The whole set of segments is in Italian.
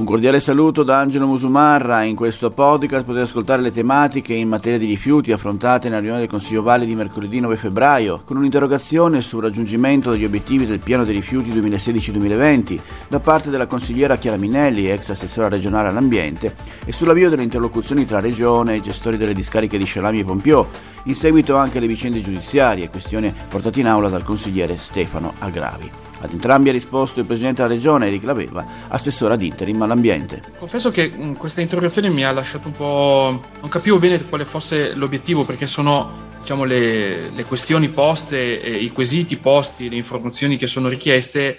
Un cordiale saluto da Angelo Musumarra. In questo podcast potete ascoltare le tematiche in materia di rifiuti affrontate nella riunione del Consiglio Valle di mercoledì 9 febbraio, con un'interrogazione sul raggiungimento degli obiettivi del piano dei rifiuti 2016-2020 da parte della consigliera Chiara Minelli, ex assessora regionale all'ambiente, e sull'avvio delle interlocuzioni tra Regione e gestori delle discariche di Scialami e Pompiò, in seguito anche alle vicende giudiziarie, questione portata in aula dal consigliere Stefano Agravi. Ad entrambi ha risposto il Presidente della Regione, Eric Laveva, assessore ad interim all'ambiente. Confesso che questa interrogazione mi ha lasciato un po'... non capivo bene quale fosse l'obiettivo perché sono diciamo, le, le questioni poste, i quesiti posti, le informazioni che sono richieste,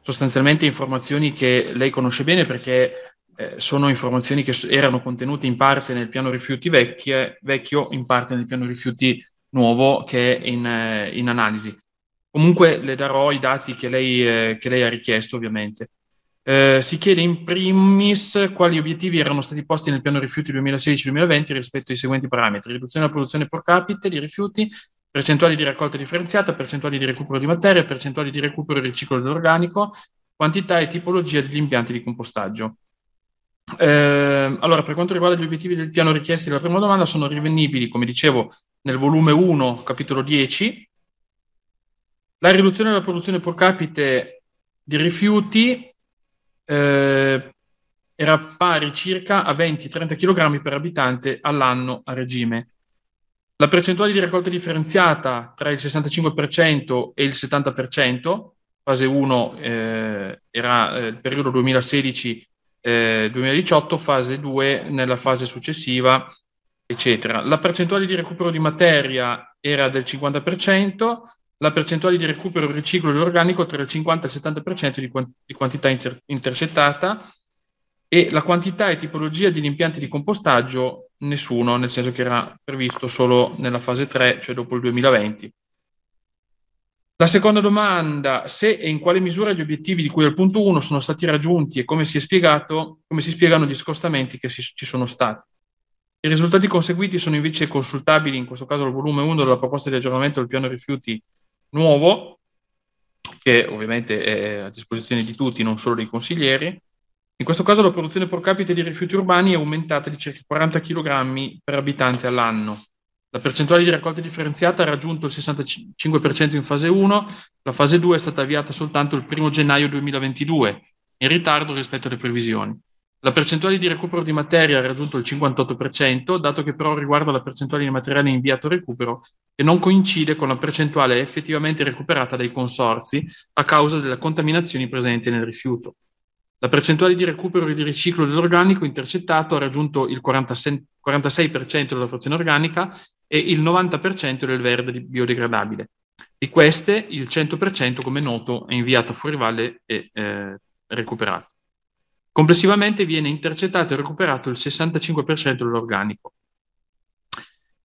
sostanzialmente informazioni che lei conosce bene perché eh, sono informazioni che erano contenute in parte nel piano rifiuti vecchie, vecchio, in parte nel piano rifiuti nuovo che è in, eh, in analisi. Comunque le darò i dati che lei, eh, che lei ha richiesto, ovviamente. Eh, si chiede in primis quali obiettivi erano stati posti nel piano rifiuti 2016-2020 rispetto ai seguenti parametri: riduzione della produzione pro capite di rifiuti, percentuali di raccolta differenziata, percentuali di recupero di materia, percentuali di recupero e riciclo dell'organico, quantità e tipologia degli impianti di compostaggio. Eh, allora, per quanto riguarda gli obiettivi del piano richiesti dalla prima domanda, sono rinvenibili, come dicevo, nel volume 1, capitolo 10, la riduzione della produzione pro capite di rifiuti eh, era pari circa a 20-30 kg per abitante all'anno a regime. La percentuale di raccolta differenziata tra il 65% e il 70%, fase 1 eh, era eh, periodo 2016-2018, fase 2 nella fase successiva, eccetera. La percentuale di recupero di materia era del 50%, la percentuale di recupero e riciclo dell'organico tra il 50 e il 70% di, quant- di quantità inter- intercettata e la quantità e tipologia degli impianti di compostaggio nessuno, nel senso che era previsto solo nella fase 3, cioè dopo il 2020. La seconda domanda, se e in quale misura gli obiettivi di cui al punto 1 sono stati raggiunti e come si, è spiegato, come si spiegano gli scostamenti che si, ci sono stati. I risultati conseguiti sono invece consultabili, in questo caso al volume 1 della proposta di aggiornamento del piano rifiuti nuovo, che ovviamente è a disposizione di tutti, non solo dei consiglieri. In questo caso la produzione pro capite di rifiuti urbani è aumentata di circa 40 kg per abitante all'anno. La percentuale di raccolta differenziata ha raggiunto il 65% in fase 1, la fase 2 è stata avviata soltanto il 1 gennaio 2022, in ritardo rispetto alle previsioni. La percentuale di recupero di materia ha raggiunto il 58%, dato che però riguarda la percentuale di materiale inviato a recupero e non coincide con la percentuale effettivamente recuperata dai consorzi a causa delle contaminazioni presenti nel rifiuto. La percentuale di recupero e di riciclo dell'organico intercettato ha raggiunto il 46% della frazione organica e il 90% del verde biodegradabile. Di queste, il 100%, come noto, è inviato fuori valle e eh, recuperato. Complessivamente viene intercettato e recuperato il 65% dell'organico.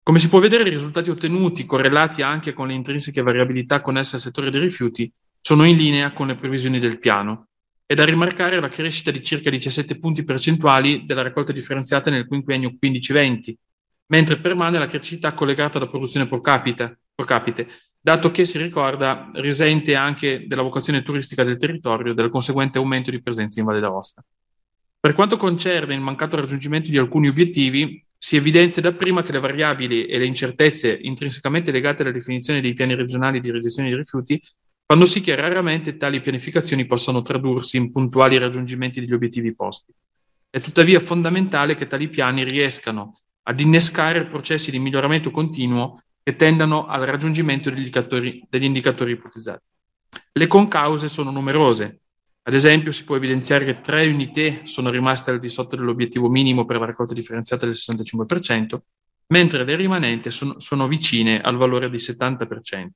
Come si può vedere, i risultati ottenuti, correlati anche con le intrinseche variabilità connesse al settore dei rifiuti, sono in linea con le previsioni del piano. È da rimarcare la crescita di circa 17 punti percentuali della raccolta differenziata nel quinquennio 15-20, mentre permane la crescita collegata alla produzione pro capite, pro capite, dato che si ricorda risente anche della vocazione turistica del territorio e del conseguente aumento di presenza in Valle d'Aosta. Per quanto concerne il mancato raggiungimento di alcuni obiettivi, si evidenzia dapprima che le variabili e le incertezze intrinsecamente legate alla definizione dei piani regionali di gestione dei rifiuti fanno sì che raramente tali pianificazioni possano tradursi in puntuali raggiungimenti degli obiettivi posti. È tuttavia fondamentale che tali piani riescano ad innescare processi di miglioramento continuo che tendano al raggiungimento degli indicatori, degli indicatori ipotizzati. Le concause sono numerose, ad esempio, si può evidenziare che tre unità sono rimaste al di sotto dell'obiettivo minimo per la raccolta differenziata del 65%, mentre le rimanenti sono, sono vicine al valore di 70%.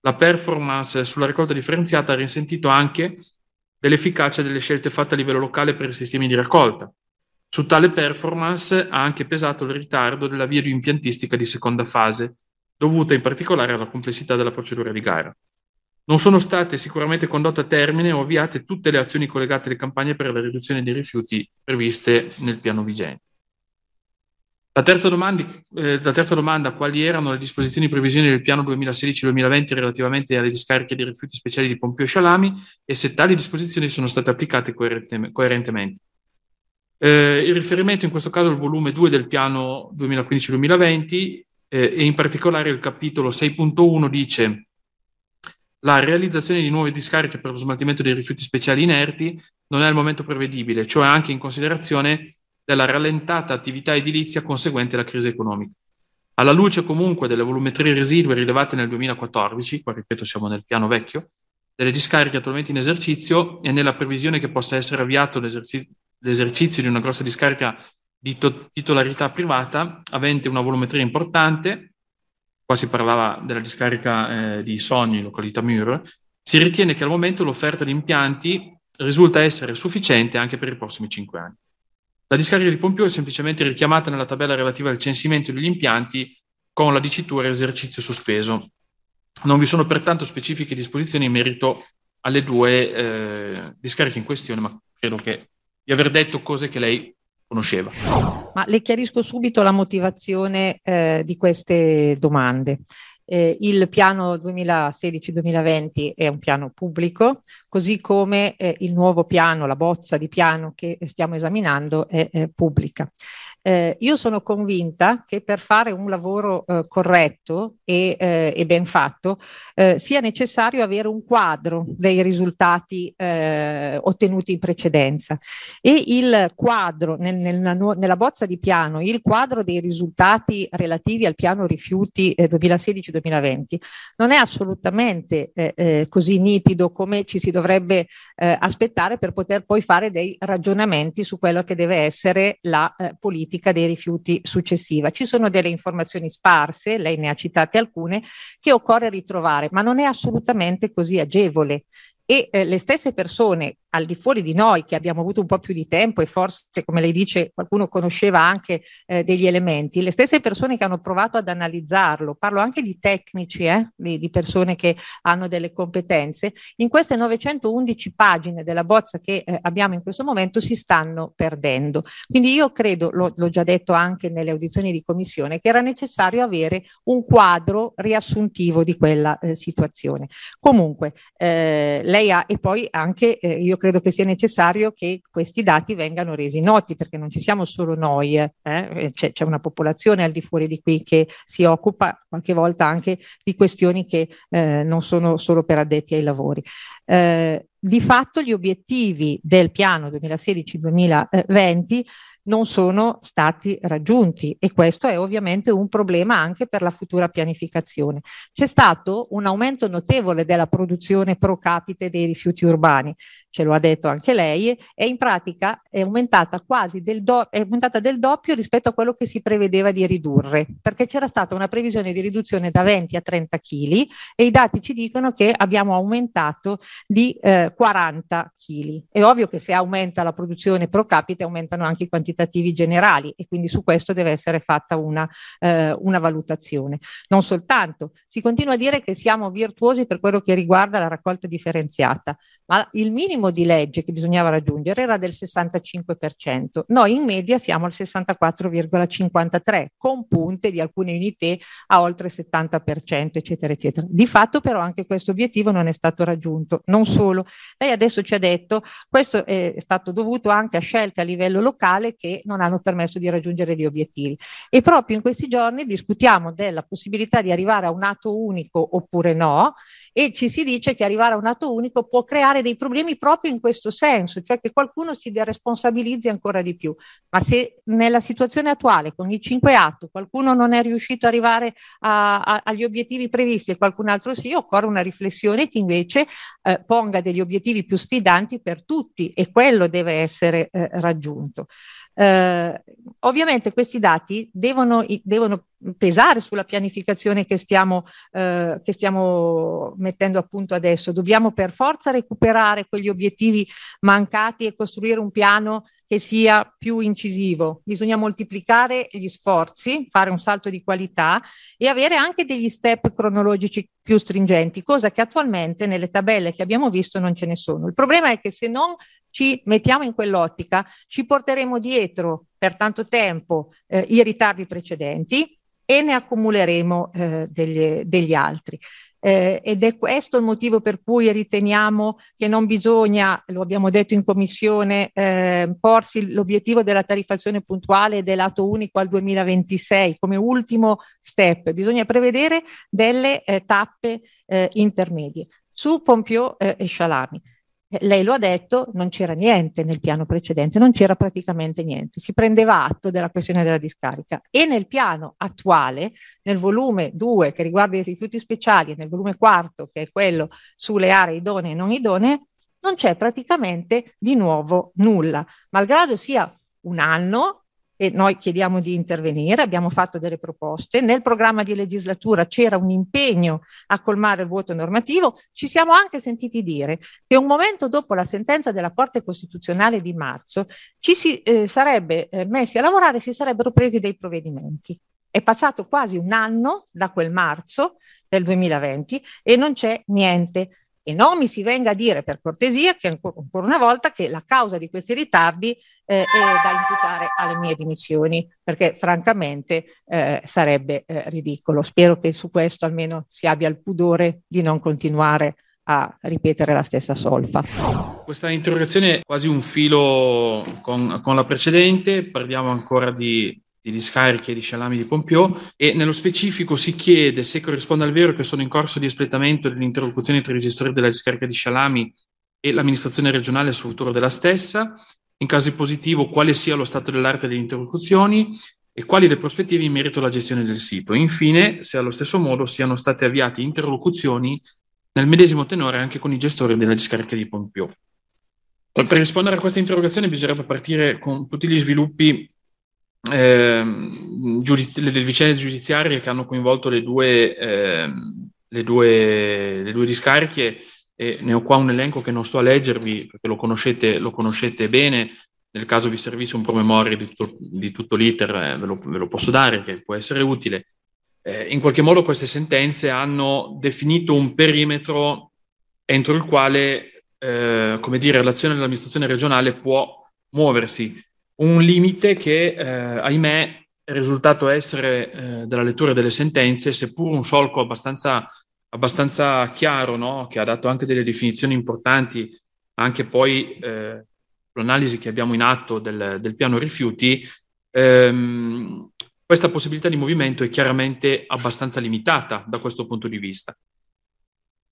La performance sulla raccolta differenziata ha risentito anche dell'efficacia delle scelte fatte a livello locale per i sistemi di raccolta. Su tale performance ha anche pesato il ritardo della via di impiantistica di seconda fase, dovuta in particolare alla complessità della procedura di gara. Non sono state sicuramente condotte a termine o avviate tutte le azioni collegate alle campagne per la riduzione dei rifiuti previste nel piano vigente. La terza, domanda, eh, la terza domanda, quali erano le disposizioni previsioni del piano 2016-2020 relativamente alle discariche di rifiuti speciali di Pompio Scialami e se tali disposizioni sono state applicate coerentemente. Eh, il riferimento in questo caso al volume 2 del piano 2015-2020 eh, e in particolare il capitolo 6.1 dice la realizzazione di nuove discariche per lo smaltimento dei rifiuti speciali inerti non è al momento prevedibile, cioè anche in considerazione della rallentata attività edilizia conseguente alla crisi economica. Alla luce comunque delle volumetrie residue rilevate nel 2014, qua ripeto siamo nel piano vecchio, delle discariche attualmente in esercizio e nella previsione che possa essere avviato l'esercizio, l'esercizio di una grossa discarica di to- titolarità privata avente una volumetria importante, qua si parlava della discarica eh, di Sogni, località Mur, si ritiene che al momento l'offerta di impianti risulta essere sufficiente anche per i prossimi cinque anni. La discarica di Pompio è semplicemente richiamata nella tabella relativa al censimento degli impianti con la dicitura esercizio sospeso. Non vi sono pertanto specifiche disposizioni in merito alle due eh, discariche in questione, ma credo che di aver detto cose che lei conosceva. Ma le chiarisco subito la motivazione eh, di queste domande. Eh, il piano 2016-2020 è un piano pubblico, così come eh, il nuovo piano, la bozza di piano che stiamo esaminando è, è pubblica. Eh, io sono convinta che per fare un lavoro eh, corretto e, eh, e, ben fatto eh, sia necessario avere un quadro dei risultati eh, ottenuti in precedenza. E il quadro nel, nel, nella bozza di piano, il quadro dei risultati relativi al piano rifiuti 2016-2020 eh, non è assolutamente così nitido come ci si dovrebbe aspettare per poter poi fare dei ragionamenti su quello che deve essere la politica politica dei rifiuti successiva. Ci sono delle informazioni sparse, lei ne ha citate alcune, che occorre ritrovare, ma non è assolutamente così agevole e eh, le stesse persone al di fuori di noi che abbiamo avuto un po' più di tempo e forse, come lei dice, qualcuno conosceva anche eh, degli elementi, le stesse persone che hanno provato ad analizzarlo, parlo anche di tecnici, eh, di, di, persone che hanno delle competenze, in queste 911 pagine della bozza che eh, abbiamo in questo momento si stanno perdendo. Quindi io credo, lo, l'ho già detto anche nelle audizioni di commissione, che era necessario avere un quadro riassuntivo di quella eh, situazione. Comunque, eh, lei ha, e poi anche eh, io credo che sia necessario che questi dati vengano resi noti, perché non ci siamo solo noi, eh, eh? c'è, c'è, una popolazione al di fuori di qui che si occupa qualche volta anche di questioni che eh, non sono solo per addetti ai lavori. Eh, di fatto gli obiettivi del piano 2016-2020 non sono stati raggiunti e questo è ovviamente un problema anche per la futura pianificazione. C'è stato un aumento notevole della produzione pro capite dei rifiuti urbani, ce lo ha detto anche lei, e in pratica è aumentata quasi del, do- è aumentata del doppio rispetto a quello che si prevedeva di ridurre, perché c'era stata una previsione di riduzione da 20 a 30 kg e i dati ci dicono che abbiamo aumentato di eh, 40 kg. È ovvio che se aumenta la produzione pro capite aumentano anche i quantitativi quantitativi generali e quindi su questo deve essere fatta una, eh, una valutazione. Non soltanto, si continua a dire che siamo virtuosi per quello che riguarda la raccolta differenziata, ma il minimo di legge che bisognava raggiungere era del 65%. Noi in media siamo al 64,53%, con punte di alcune unità a oltre il 70%, eccetera, eccetera. Di fatto però anche questo obiettivo non è stato raggiunto. Non solo, lei adesso ci ha detto questo è stato dovuto anche a scelte a livello locale che non hanno permesso di raggiungere gli obiettivi. E proprio in questi giorni discutiamo della possibilità di arrivare a un atto unico oppure no e ci si dice che arrivare a un atto unico può creare dei problemi proprio in questo senso, cioè che qualcuno si deresponsabilizzi ancora di più. Ma se nella situazione attuale, con i cinque atti, qualcuno non è riuscito ad arrivare a, a, agli obiettivi previsti e qualcun altro sì, occorre una riflessione che invece eh, ponga degli obiettivi più sfidanti per tutti e quello deve essere eh, raggiunto. Eh, ovviamente questi dati devono, devono, pesare sulla pianificazione che stiamo, eh, che stiamo mettendo a punto adesso. Dobbiamo per forza recuperare quegli obiettivi mancati e costruire un piano che sia più incisivo. Bisogna moltiplicare gli sforzi, fare un salto di qualità e avere anche degli step cronologici più stringenti, cosa che attualmente nelle tabelle che abbiamo visto non ce ne sono. Il problema è che se non ci mettiamo in quell'ottica, ci porteremo dietro per tanto tempo eh, i ritardi precedenti e ne accumuleremo eh, degli, degli altri. Eh, ed è questo il motivo per cui riteniamo che non bisogna, lo abbiamo detto in commissione, eh, porsi l'obiettivo della tariffazione puntuale dell'atto unico al 2026 come ultimo step, bisogna prevedere delle eh, tappe eh, intermedie. Su Pompio eh, e Scialami lei lo ha detto, non c'era niente nel piano precedente, non c'era praticamente niente. Si prendeva atto della questione della discarica e nel piano attuale, nel volume 2 che riguarda i rifiuti speciali e nel volume 4 che è quello sulle aree idonee e non idonee, non c'è praticamente di nuovo nulla. Malgrado sia un anno e noi chiediamo di intervenire, abbiamo fatto delle proposte, nel programma di legislatura c'era un impegno a colmare il vuoto normativo, ci siamo anche sentiti dire che un momento dopo la sentenza della Corte Costituzionale di marzo ci si eh, sarebbe eh, messi a lavorare e si sarebbero presi dei provvedimenti. È passato quasi un anno da quel marzo del 2020 e non c'è niente e non mi si venga a dire per cortesia che ancora, una volta che la causa di questi ritardi eh, è da imputare alle mie dimissioni, perché francamente eh, sarebbe eh, ridicolo. Spero che su questo almeno si abbia il pudore di non continuare a ripetere la stessa solfa. Questa interrogazione è quasi un filo con, con la precedente, parliamo ancora di di discariche di Scialami di Pompio e nello specifico si chiede se corrisponde al vero che sono in corso di espletamento delle interlocuzioni tra i gestori della discarica di Scialami e l'amministrazione regionale sul futuro della stessa, in caso positivo quale sia lo stato dell'arte delle interlocuzioni e quali le prospettive in merito alla gestione del sito. Infine, se allo stesso modo siano state avviate interlocuzioni nel medesimo tenore anche con i gestori della discarica di Pompio. Per rispondere a questa interrogazione bisognerebbe partire con tutti gli sviluppi eh, giudiz- le, le, vicende giudiziarie che hanno coinvolto le due, eh, le due, le due discariche e ne ho qua un elenco che non sto a leggervi perché lo conoscete, lo conoscete bene. Nel caso vi servisse un promemoria di tutto, di tutto l'iter, eh, ve, lo, ve, lo, posso dare, che può essere utile. Eh, in qualche modo queste sentenze hanno definito un perimetro entro il quale, eh, come dire, l'azione dell'amministrazione regionale può muoversi un limite che, eh, ahimè, è risultato essere eh, dalla lettura delle sentenze, seppur un solco abbastanza, abbastanza chiaro, no? che ha dato anche delle definizioni importanti, anche poi eh, l'analisi che abbiamo in atto del, del piano rifiuti, ehm, questa possibilità di movimento è chiaramente abbastanza limitata da questo punto di vista.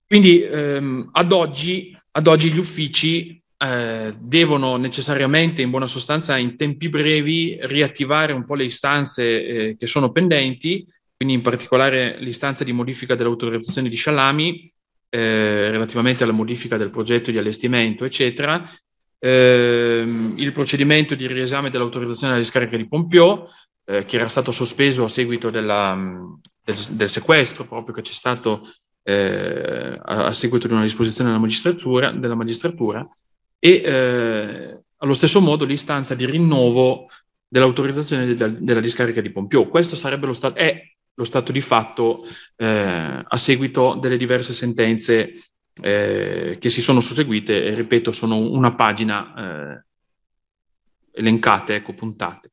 Quindi ehm, ad, oggi, ad oggi gli uffici eh, devono necessariamente, in buona sostanza, in tempi brevi riattivare un po' le istanze eh, che sono pendenti, quindi in particolare l'istanza di modifica dell'autorizzazione di Scialami eh, relativamente alla modifica del progetto di allestimento, eccetera, ehm, il procedimento di riesame dell'autorizzazione alla discarica di Pompio, eh, che era stato sospeso a seguito della, del, del, sequestro proprio che c'è stato eh, a, a, seguito di una disposizione della magistratura, della magistratura e eh, allo stesso modo l'istanza di rinnovo dell'autorizzazione de- della discarica di Pompio. Questo sarebbe lo stato, è lo stato di fatto eh, a seguito delle diverse sentenze eh, che si sono susseguite, e ripeto, sono una pagina eh, elencate, ecco, puntate.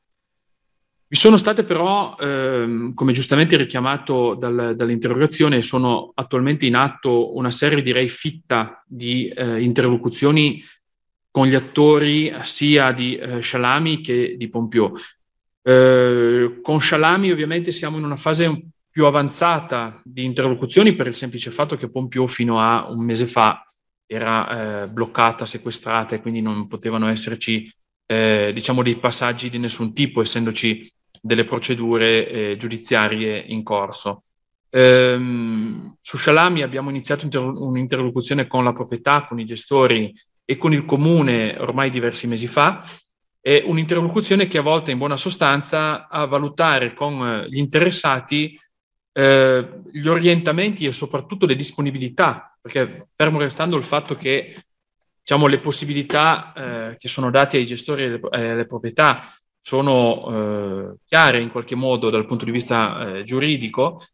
Vi sono state però, ehm, come giustamente richiamato dal, dall'interrogazione, sono attualmente in atto una serie, direi, fitta di eh, interlocuzioni con gli attori sia di eh, Scialami che di Pompio. Eh, con Scialami ovviamente siamo in una fase più avanzata di interlocuzioni per il semplice fatto che Pompio fino a un mese fa era eh, bloccata, sequestrata e quindi non potevano esserci eh, diciamo dei passaggi di nessun tipo, essendoci delle procedure eh, giudiziarie in corso. Ehm, su Scialami abbiamo iniziato inter- un'interlocuzione con la proprietà, con i gestori e con il comune ormai diversi mesi fa, è un'interlocuzione che a volte in buona sostanza a valutare con eh, gli interessati eh, gli orientamenti e soprattutto le disponibilità, perché fermo restando il fatto che diciamo, le possibilità eh, che sono date ai gestori e alle, alle proprietà sono eh, chiare in qualche modo dal punto di vista eh, giuridico,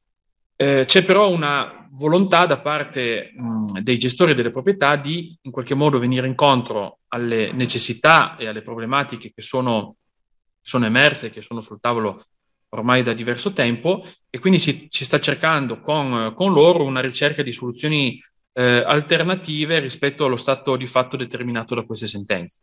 eh, c'è però una volontà da parte mh, dei gestori delle proprietà di in qualche modo venire incontro alle necessità e alle problematiche che sono, sono emerse, che sono sul tavolo ormai da diverso tempo e quindi si, si sta cercando con, con, loro una ricerca di soluzioni eh, alternative rispetto allo stato di fatto determinato da queste sentenze.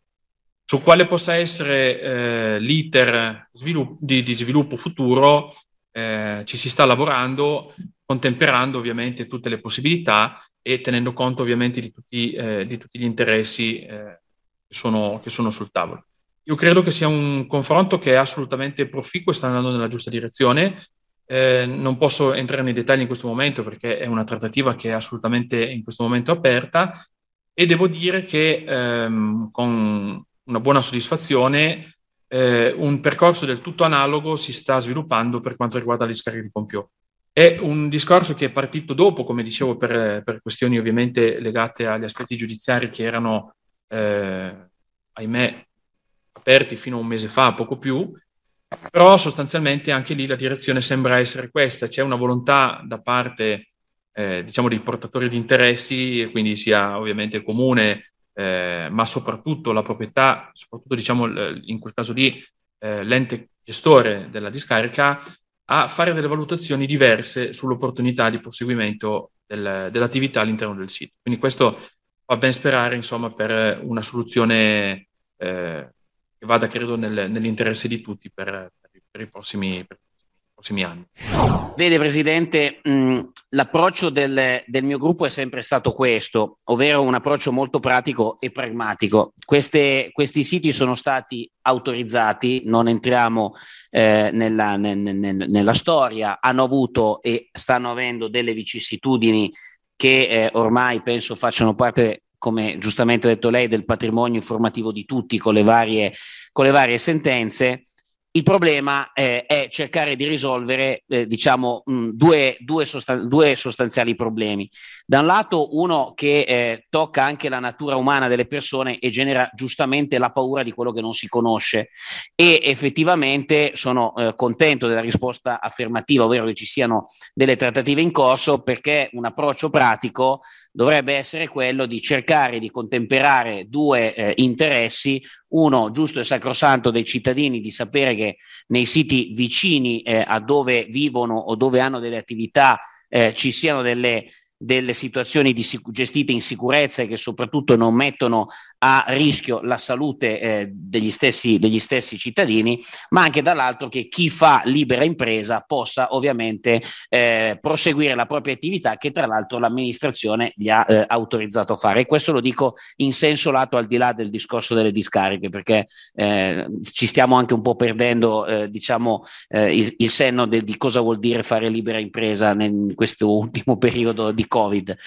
Su quale possa essere eh, l'iter svilupp- di, di, sviluppo futuro eh, ci si sta lavorando, contemperando ovviamente tutte le possibilità e tenendo conto ovviamente di tutti, eh, di tutti gli interessi eh, che sono, che sono sul tavolo. Io credo che sia un confronto che è assolutamente proficuo e sta andando nella giusta direzione. Eh, non posso entrare nei dettagli in questo momento perché è una trattativa che è assolutamente in questo momento aperta e devo dire che ehm, con una buona soddisfazione eh, un percorso del tutto analogo si sta sviluppando per quanto riguarda le discariche di Pompio. È un discorso che è partito dopo, come dicevo, per, per questioni ovviamente legate agli aspetti giudiziari che erano, eh, ahimè, aperti fino a un mese fa, poco più, però sostanzialmente anche lì la direzione sembra essere questa, c'è una volontà da parte eh, diciamo dei portatori di interessi, quindi sia ovviamente comune, eh, ma soprattutto la proprietà, soprattutto diciamo in quel caso lì eh, l'ente gestore della discarica, a fare delle valutazioni diverse sull'opportunità di proseguimento del, dell'attività all'interno del sito. Quindi questo fa ben sperare insomma per una soluzione eh, che vada, credo, nel, nell'interesse di tutti per, per, i, prossimi, per i prossimi anni. Vede Presidente, mh, l'approccio del, del, mio gruppo è sempre stato questo, ovvero un approccio molto pratico e pragmatico. Queste, questi siti sono stati autorizzati, non entriamo eh, nella, nel, nel, nella, storia, hanno avuto e stanno avendo delle vicissitudini che eh, ormai penso facciano parte come giustamente ha detto lei, del patrimonio informativo di tutti con le varie, con le varie sentenze. Il problema eh, è cercare di risolvere, eh, diciamo, mh, due, due, sostan- due, sostanziali problemi. Da un lato, uno che eh, tocca anche la natura umana delle persone e genera giustamente la paura di quello che non si conosce. E effettivamente sono eh, contento della risposta affermativa, ovvero che ci siano delle trattative in corso, perché un approccio pratico dovrebbe essere quello di cercare di contemperare due eh, interessi, uno giusto e sacrosanto dei cittadini di sapere che nei siti vicini eh, a dove vivono o dove hanno delle attività eh, ci siano delle delle situazioni di, gestite in sicurezza e che soprattutto non mettono a rischio la salute eh, degli, stessi, degli, stessi, cittadini, ma anche dall'altro che chi fa libera impresa possa ovviamente eh, proseguire la propria attività che tra l'altro l'amministrazione gli ha eh, autorizzato a fare. E questo lo dico in senso lato al di là del discorso delle discariche, perché eh, ci stiamo anche un po' perdendo eh, diciamo, eh, il, il, senno de, di cosa vuol dire fare libera impresa in questo ultimo periodo di Covid.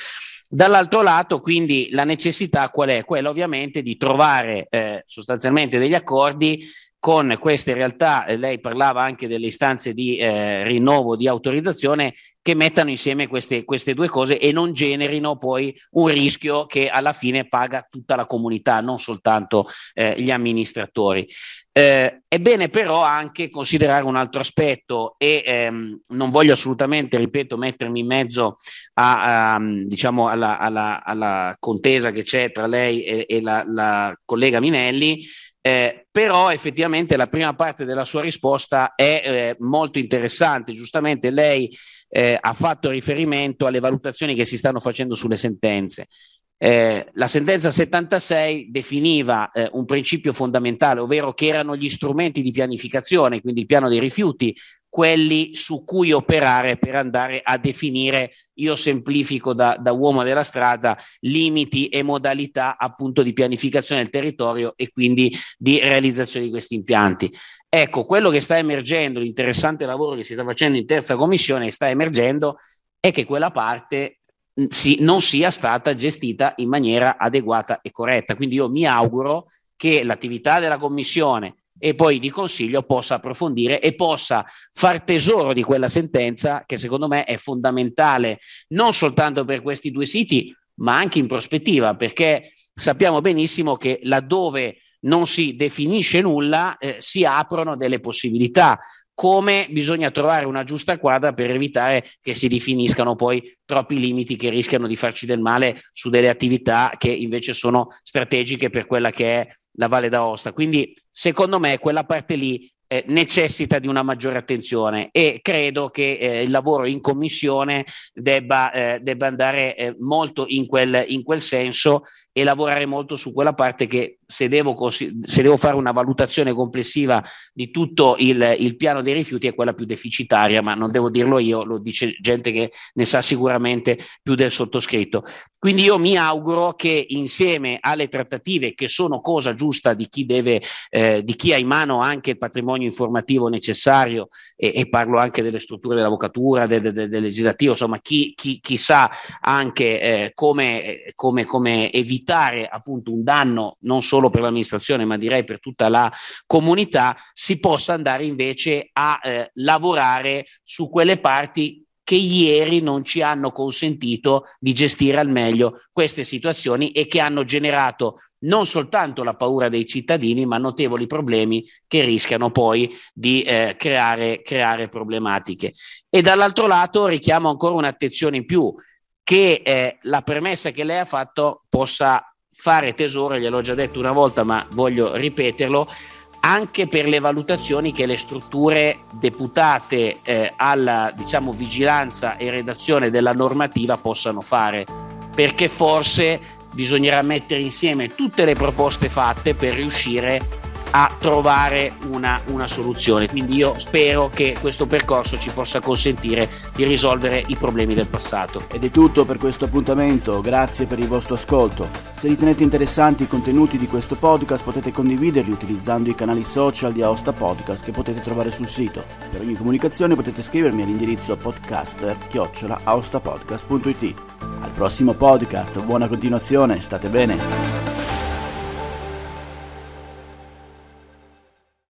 Dall'altro lato, quindi, la necessità qual è? Quella ovviamente di trovare eh, sostanzialmente degli accordi con queste realtà, eh, lei parlava anche delle istanze di eh, rinnovo di autorizzazione, che mettano insieme queste, queste, due cose e non generino poi un rischio che alla fine paga tutta la comunità, non soltanto eh, gli amministratori. Eh, è bene però anche considerare un altro aspetto e ehm, non voglio assolutamente, ripeto, mettermi in mezzo a, a, diciamo alla, alla, alla, contesa che c'è tra lei e, e la, la collega Minelli, eh, però effettivamente la prima parte della sua risposta è eh, molto interessante. Giustamente lei eh, ha fatto riferimento alle valutazioni che si stanno facendo sulle sentenze. Eh, la sentenza 76 definiva eh, un principio fondamentale, ovvero che erano gli strumenti di pianificazione, quindi il piano dei rifiuti, quelli su cui operare per andare a definire, io semplifico da, da, uomo della strada, limiti e modalità appunto di pianificazione del territorio e quindi di realizzazione di questi impianti. Ecco, quello che sta emergendo, l'interessante lavoro che si sta facendo in terza commissione sta emergendo è che quella parte si, non sia stata gestita in maniera adeguata e corretta. Quindi io mi auguro che l'attività della commissione e poi di consiglio possa approfondire e possa far tesoro di quella sentenza che secondo me è fondamentale non soltanto per questi due siti, ma anche in prospettiva, perché sappiamo benissimo che laddove non si definisce nulla eh, si aprono delle possibilità. Come bisogna trovare una giusta quadra per evitare che si definiscano poi troppi limiti che rischiano di farci del male su delle attività che invece sono strategiche per quella che è la Valle d'Aosta. Quindi secondo me quella parte lì eh, necessita di una maggiore attenzione e credo che eh, il lavoro in commissione debba, eh, debba andare eh, molto in quel, in quel senso e lavorare molto su quella parte che se devo, se devo fare una valutazione complessiva di tutto il, il, piano dei rifiuti è quella più deficitaria, ma non devo dirlo io, lo dice gente che ne sa sicuramente più del sottoscritto. Quindi io mi auguro che insieme alle trattative che sono cosa giusta di chi deve, eh, di chi ha in mano anche il patrimonio informativo necessario e, e parlo anche delle strutture dell'avvocatura, del, del, del legislativo, insomma chi, chi, chi sa anche eh, come, come, come evitare appunto un danno non solo per l'amministrazione ma direi per tutta la comunità, si possa andare invece a eh, lavorare su quelle parti che ieri non ci hanno consentito di gestire al meglio queste situazioni e che hanno generato non soltanto la paura dei cittadini, ma notevoli problemi che rischiano poi di eh, creare, creare problematiche. E dall'altro lato richiamo ancora un'attenzione in più che eh, la premessa che lei ha fatto possa fare tesoro, gliel'ho già detto una volta, ma voglio ripeterlo, anche per le valutazioni che le strutture deputate eh, alla diciamo, vigilanza e redazione della normativa possano fare, perché forse bisognerà mettere insieme tutte le proposte fatte per riuscire a trovare una, una, soluzione. Quindi io spero che questo percorso ci possa consentire di risolvere i problemi del passato. Ed è tutto per questo appuntamento, grazie per il vostro ascolto. Se ritenete interessanti i contenuti di questo podcast potete condividerli utilizzando i canali social di Aosta Podcast che potete trovare sul sito. Per ogni comunicazione potete scrivermi all'indirizzo podcaster-aostapodcast.it. Al prossimo podcast, buona continuazione, state bene!